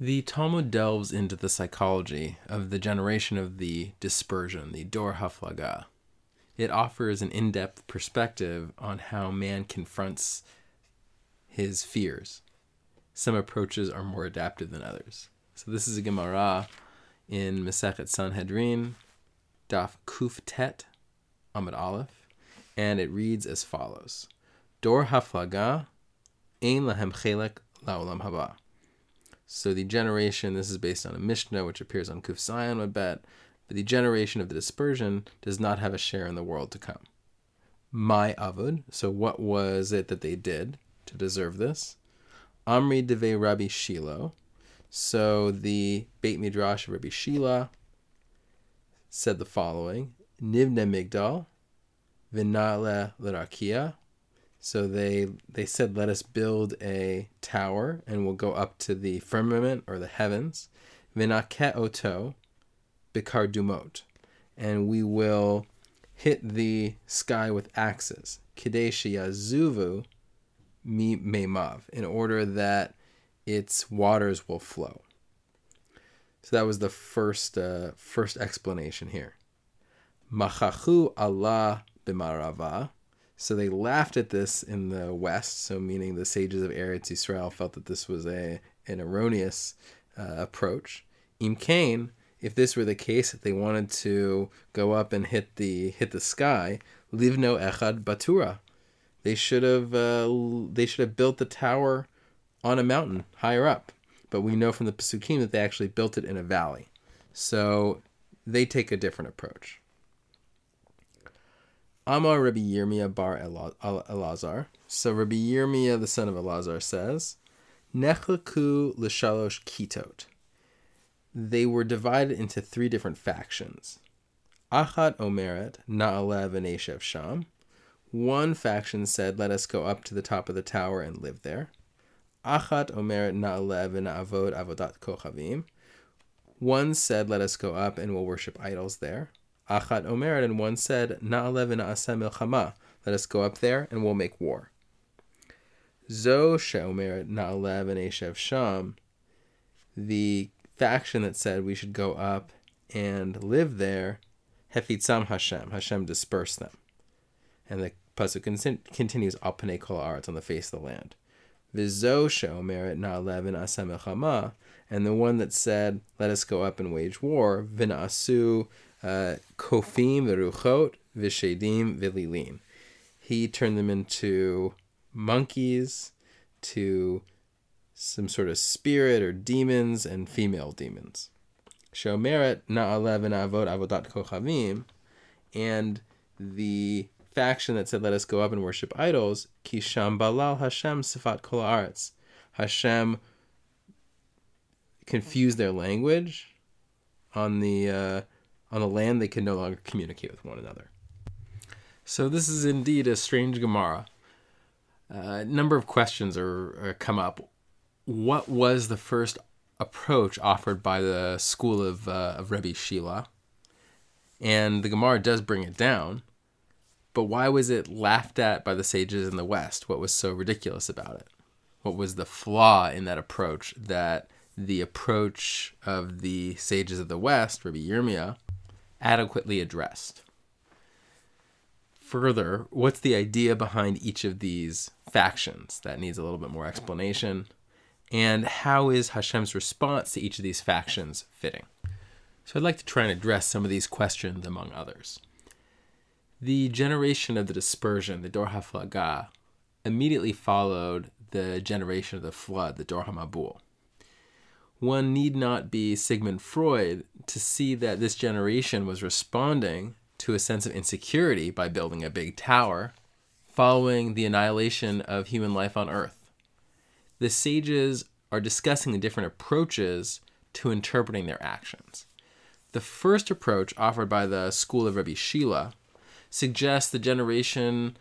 The Talmud delves into the psychology of the generation of the dispersion, the Dor Haflaga. It offers an in depth perspective on how man confronts his fears. Some approaches are more adaptive than others. So, this is a Gemara in Masechet Sanhedrin, Daf Kuf Tet, Aleph, and it reads as follows Dor Haflaga, Ein Lahem Chelek Laolam Haba. So the generation, this is based on a Mishnah which appears on Kuf Zayin bet, but the generation of the dispersion does not have a share in the world to come. My Avud, so what was it that they did to deserve this? Amri Deve Rabbi Shila. So the Beit Midrash of Rabbi Shila said the following Nivne Migdal, Vinale Larakia, so they they said, "Let us build a tower, and we'll go up to the firmament or the heavens, v'naket oto, bikar dumot, and we will hit the sky with axes, kadeshi zuvu mi meimav, in order that its waters will flow." So that was the first uh, first explanation here. Machachu Allah b'marava so they laughed at this in the West, so meaning the sages of Eretz Israel felt that this was a an erroneous uh, approach. Im Kain, if this were the case, if they wanted to go up and hit the hit the sky, livno echad batura, they should have uh, they should have built the tower on a mountain higher up. But we know from the Pesukim that they actually built it in a valley, so they take a different approach. Amar Rabbi Yirmiyah bar Elazar. So Rabbi Yirmiyah, the son of Elazar, says, Nechlaku l'shalosh kitot. They were divided into three different factions. Achat omeret na'alev v'neshev sham. One faction said, let us go up to the top of the tower and live there. Achat omeret na'alev v'na'avod avodat kochavim. One said, let us go up and we'll worship idols there. Achat Omered, and one said, Na'alev asem milchama, let us go up there and we'll make war. Zo she'omeret Na'alev eshev sham, the faction that said we should go up and live there, Hefitzam Hashem, Hashem dispersed them. And the pasuk continues, Al panei kol on the face of the land. Vizo she'omeret Na'alev asem milchama, and the one that said, let us go up and wage war, Vina'asu kofim v'ruchot v'shedim v'lilin. He turned them into monkeys, to some sort of spirit or demons and female demons. Shomeret na'alev avot avodat kochavim, and the faction that said, "Let us go up and worship idols." Kisham balal Hashem sifat kol arts. Hashem confused their language on the uh, on the land, they can no longer communicate with one another. So this is indeed a strange Gemara. Uh, a number of questions are, are come up. What was the first approach offered by the school of, uh, of Rebbe Shila? And the Gemara does bring it down, but why was it laughed at by the sages in the West? What was so ridiculous about it? What was the flaw in that approach that the approach of the sages of the West, Rabbi Yirmiyah, adequately addressed. Further, what's the idea behind each of these factions? That needs a little bit more explanation. And how is Hashem's response to each of these factions fitting? So I'd like to try and address some of these questions among others. The generation of the dispersion, the Dor HaFlaga, immediately followed the generation of the flood, the Dor HaMabul one need not be Sigmund Freud to see that this generation was responding to a sense of insecurity by building a big tower following the annihilation of human life on Earth. The sages are discussing the different approaches to interpreting their actions. The first approach offered by the school of Rabbi Shila suggests the generation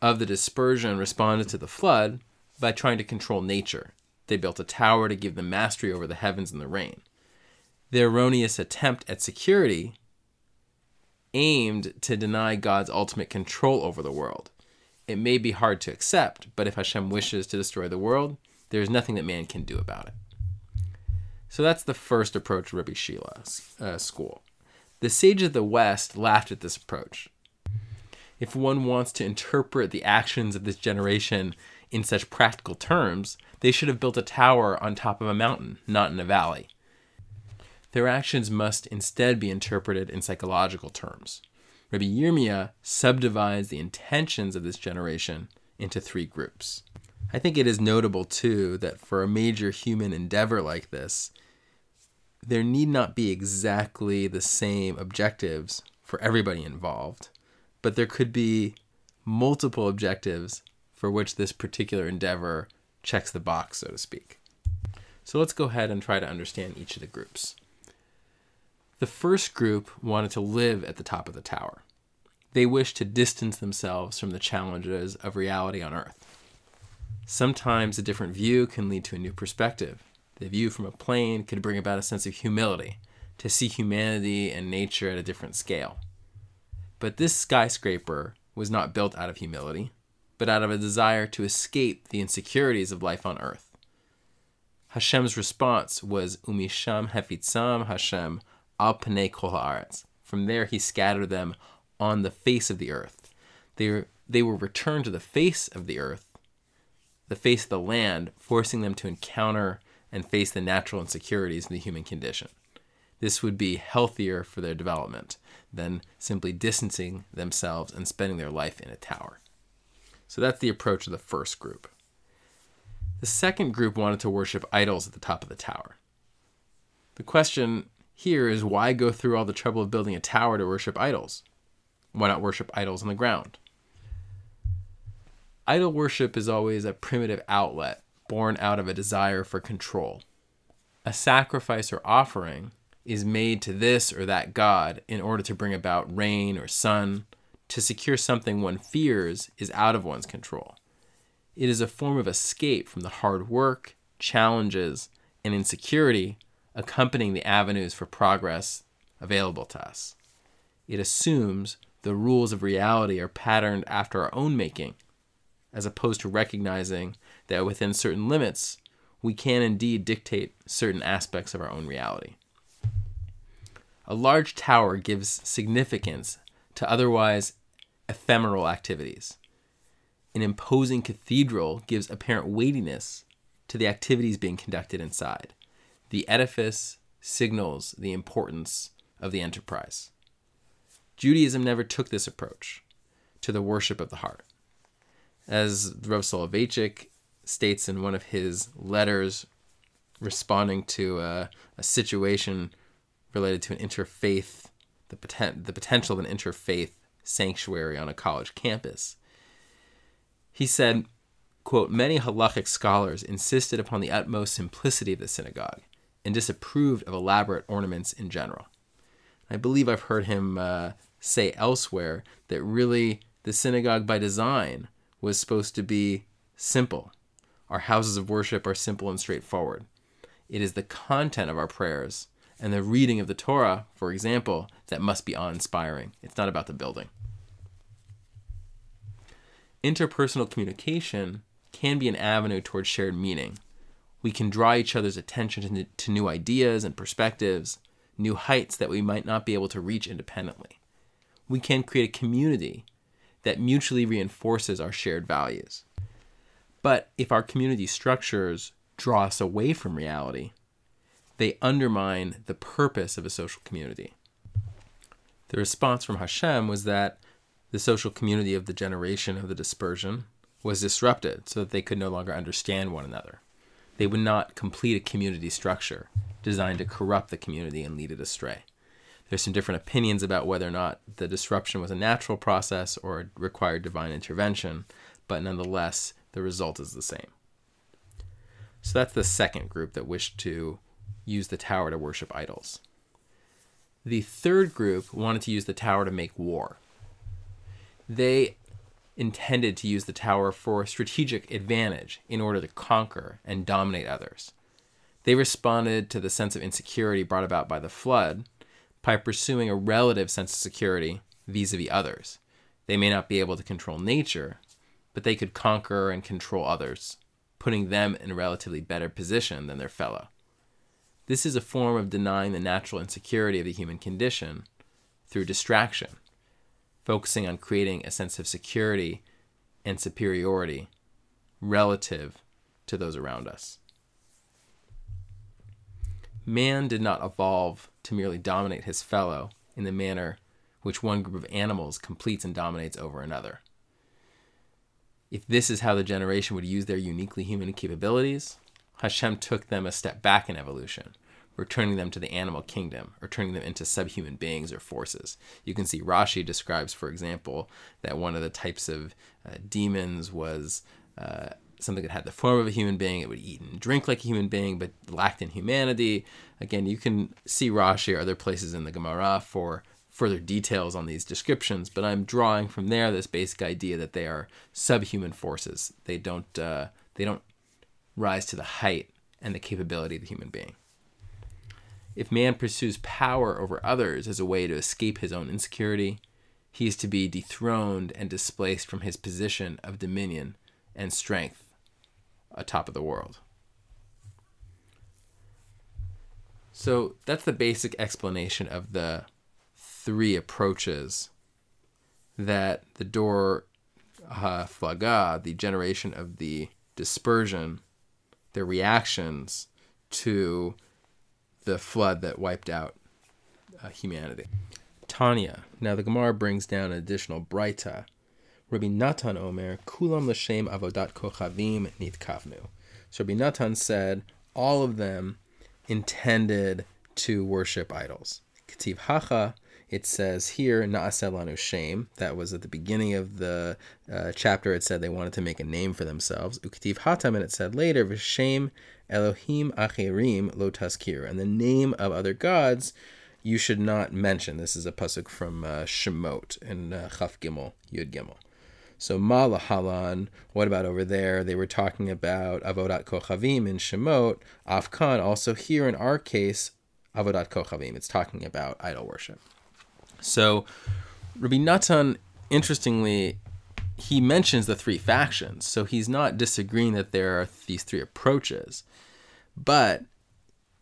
of the dispersion responded to the flood by trying to control nature they built a tower to give them mastery over the heavens and the rain. Their erroneous attempt at security aimed to deny God's ultimate control over the world. It may be hard to accept, but if Hashem wishes to destroy the world, there is nothing that man can do about it. So that's the first approach Rabbi Shila's uh, school. The sages of the West laughed at this approach. If one wants to interpret the actions of this generation in such practical terms, they should have built a tower on top of a mountain, not in a valley. Their actions must instead be interpreted in psychological terms. Rabbi Yirmiyah subdivides the intentions of this generation into three groups. I think it is notable, too, that for a major human endeavor like this, there need not be exactly the same objectives for everybody involved, but there could be multiple objectives for which this particular endeavor checks the box, so to speak. So let's go ahead and try to understand each of the groups. The first group wanted to live at the top of the tower. They wished to distance themselves from the challenges of reality on earth. Sometimes a different view can lead to a new perspective. The view from a plane could bring about a sense of humility, to see humanity and nature at a different scale. But this skyscraper was not built out of humility, but out of a desire to escape the insecurities of life on earth. Hashem's response was Umisham hefitzam Hashem al pnei kol. From there he scattered them on the face of the earth. They were, they were returned to the face of the earth, the face of the land, forcing them to encounter and face the natural insecurities of the human condition. This would be healthier for their development than simply distancing themselves and spending their life in a tower. So that's the approach of the first group. The second group wanted to worship idols at the top of the tower. The question here is why go through all the trouble of building a tower to worship idols? Why not worship idols on the ground? Idol worship is always a primitive outlet born out of a desire for control. A sacrifice or offering is made to this or that god in order to bring about rain or sun, to secure something one fears is out of one's control. It is a form of escape from the hard work, challenges, and insecurity accompanying the avenues for progress available to us. It assumes the rules of reality are patterned after our own making, as opposed to recognizing that within certain limits, we can indeed dictate certain aspects of our own reality. A large tower gives significance to otherwise ephemeral activities. An imposing cathedral gives apparent weightiness to the activities being conducted inside. The edifice signals the importance of the enterprise. Judaism never took this approach to the worship of the heart. As Rav Soloveitchik states in one of his letters responding to a, a situation related to an interfaith, the, poten- the potential of an interfaith sanctuary on a college campus. He said, quote, Many halachic scholars insisted upon the utmost simplicity of the synagogue and disapproved of elaborate ornaments in general. I believe I've heard him uh, say elsewhere that really the synagogue by design was supposed to be simple. Our houses of worship are simple and straightforward. It is the content of our prayers and the reading of the Torah, for example, that must be awe inspiring. It's not about the building. Interpersonal communication can be an avenue towards shared meaning. We can draw each other's attention to new ideas and perspectives, new heights that we might not be able to reach independently. We can create a community that mutually reinforces our shared values. But if our community structures draw us away from reality, they undermine the purpose of a social community. The response from Hashem was that the social community of the generation of the dispersion was disrupted so that they could no longer understand one another. They would not complete a community structure designed to corrupt the community and lead it astray. There's some different opinions about whether or not the disruption was a natural process or required divine intervention, but nonetheless, the result is the same. So that's the second group that wished to use the tower to worship idols. The third group wanted to use the tower to make war. They intended to use the tower for strategic advantage in order to conquer and dominate others. They responded to the sense of insecurity brought about by the flood by pursuing a relative sense of security vis a vis others. They may not be able to control nature, but they could conquer and control others, putting them in a relatively better position than their fellow. This is a form of denying the natural insecurity of the human condition through distraction, focusing on creating a sense of security and superiority relative to those around us. Man did not evolve to merely dominate his fellow in the manner which one group of animals completes and dominates over another. If this is how the generation would use their uniquely human capabilities, Hashem took them a step back in evolution, returning them to the animal kingdom, or turning them into subhuman beings or forces. You can see Rashi describes, for example, that one of the types of uh, demons was uh, something that had the form of a human being. It would eat and drink like a human being, but lacked in humanity. Again, you can see Rashi or other places in the Gemara for further details on these descriptions, but I'm drawing from there this basic idea that they are subhuman forces. They don't uh, they don't rise to the height and the capability of the human being. If man pursues power over others as a way to escape his own insecurity, he is to be dethroned and displaced from his position of dominion and strength atop of the world. So that's the basic explanation of the three approaches that the Dor Haflaga, uh, the generation of the dispersion, their reactions to the flood that wiped out uh, humanity. Tanya. Now the Gemara brings down an additional Breita Rabbi Natan Omer, Kulam L'Shem Avodat Kochavim Nitkavnu. So Rabbi Natan said, all of them intended to worship idols. Ketiv Hacha, it says here, Na'aselanu Shem. That was at the beginning of the uh, chapter. It said they wanted to make a name for themselves. Uketiv Hatam, and it said later, V'Shem Elohim Acherim Lo Taskir. And the name of other gods you should not mention. This is a pasuk from uh, Shemot in uh, Chaf Gimel, Yud Gimel. So Malahalan, what about over there? They were talking about Avodat Kochavim in Shemot. Afkan, also here in our case, Avodat Kochavim. It's talking about idol worship. So Rabbi Natan, interestingly, he mentions the three factions. So he's not disagreeing that there are these three approaches. But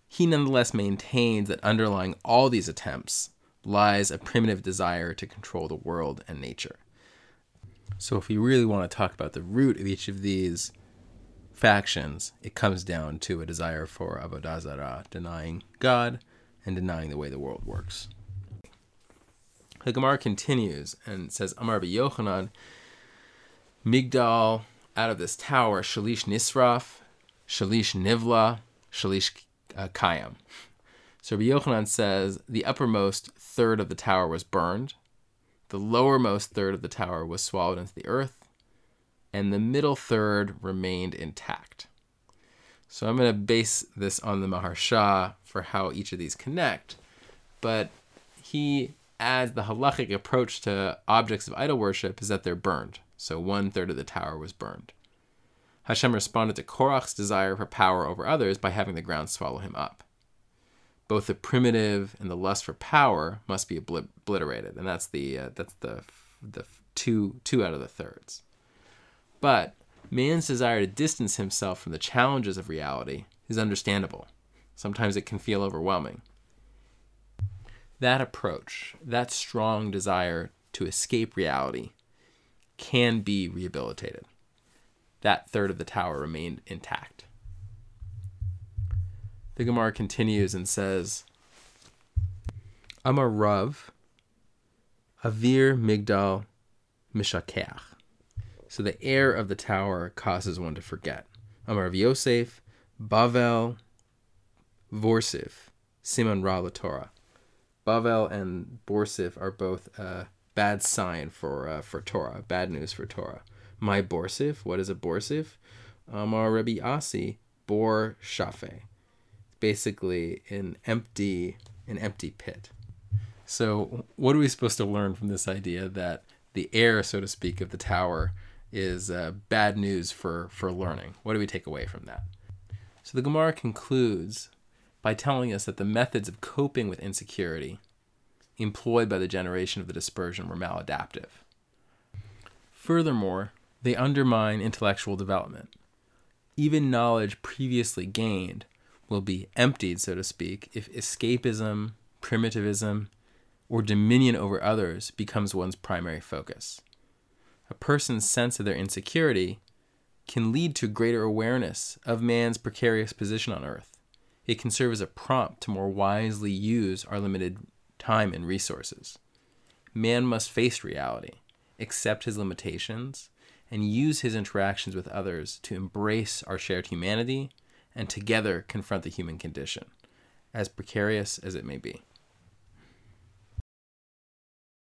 he nonetheless maintains that underlying all these attempts lies a primitive desire to control the world and nature. So if we really want to talk about the root of each of these factions, it comes down to a desire for Avodah Zarah, denying God and denying the way the world works. The Gemara continues and says, Amar Yochanan, Migdal, out of this tower, Shalish Nisraf, Shalish Nivla, Shalish uh, Kayam. So Rabbi Yochanan says the uppermost third of the tower was burned, the lowermost third of the tower was swallowed into the earth, and the middle third remained intact. So I'm going to base this on the Maharsha for how each of these connect, but he adds the halachic approach to objects of idol worship is that they're burned. So one third of the tower was burned. Hashem responded to Korach's desire for power over others by having the ground swallow him up both the primitive and the lust for power must be obliterated, and that's the uh, that's the the two two out of the thirds. But man's desire to distance himself from the challenges of reality is understandable. Sometimes it can feel overwhelming. That approach, that strong desire to escape reality, can be rehabilitated. That third of the tower remained intact. The Gemara continues and says, Amar Rav, Avir Migdal Mishakeach. So the air of the tower causes one to forget. Amar Rav Yosef, Bavel, Vorsif, Simon Ra Torah. Bavel and Borsif are both a bad sign for uh, for Torah, bad news for Torah. My Borsif, what is a Borsif? Amar Rabbi Asi, Bor Shafe basically an empty an empty pit. So what are we supposed to learn from this idea that the air, so to speak, of the tower is uh, bad news for for learning? What do we take away from that? So the Gemara concludes by telling us that the methods of coping with insecurity employed by the generation of the dispersion were maladaptive. Furthermore, they undermine intellectual development. Even knowledge previously gained will be emptied, so to speak, if escapism, primitivism, or dominion over others becomes one's primary focus. A person's sense of their insecurity can lead to greater awareness of man's precarious position on earth. It can serve as a prompt to more wisely use our limited time and resources. Man must face reality, accept his limitations, and use his interactions with others to embrace our shared humanity and together confront the human condition, as precarious as it may be.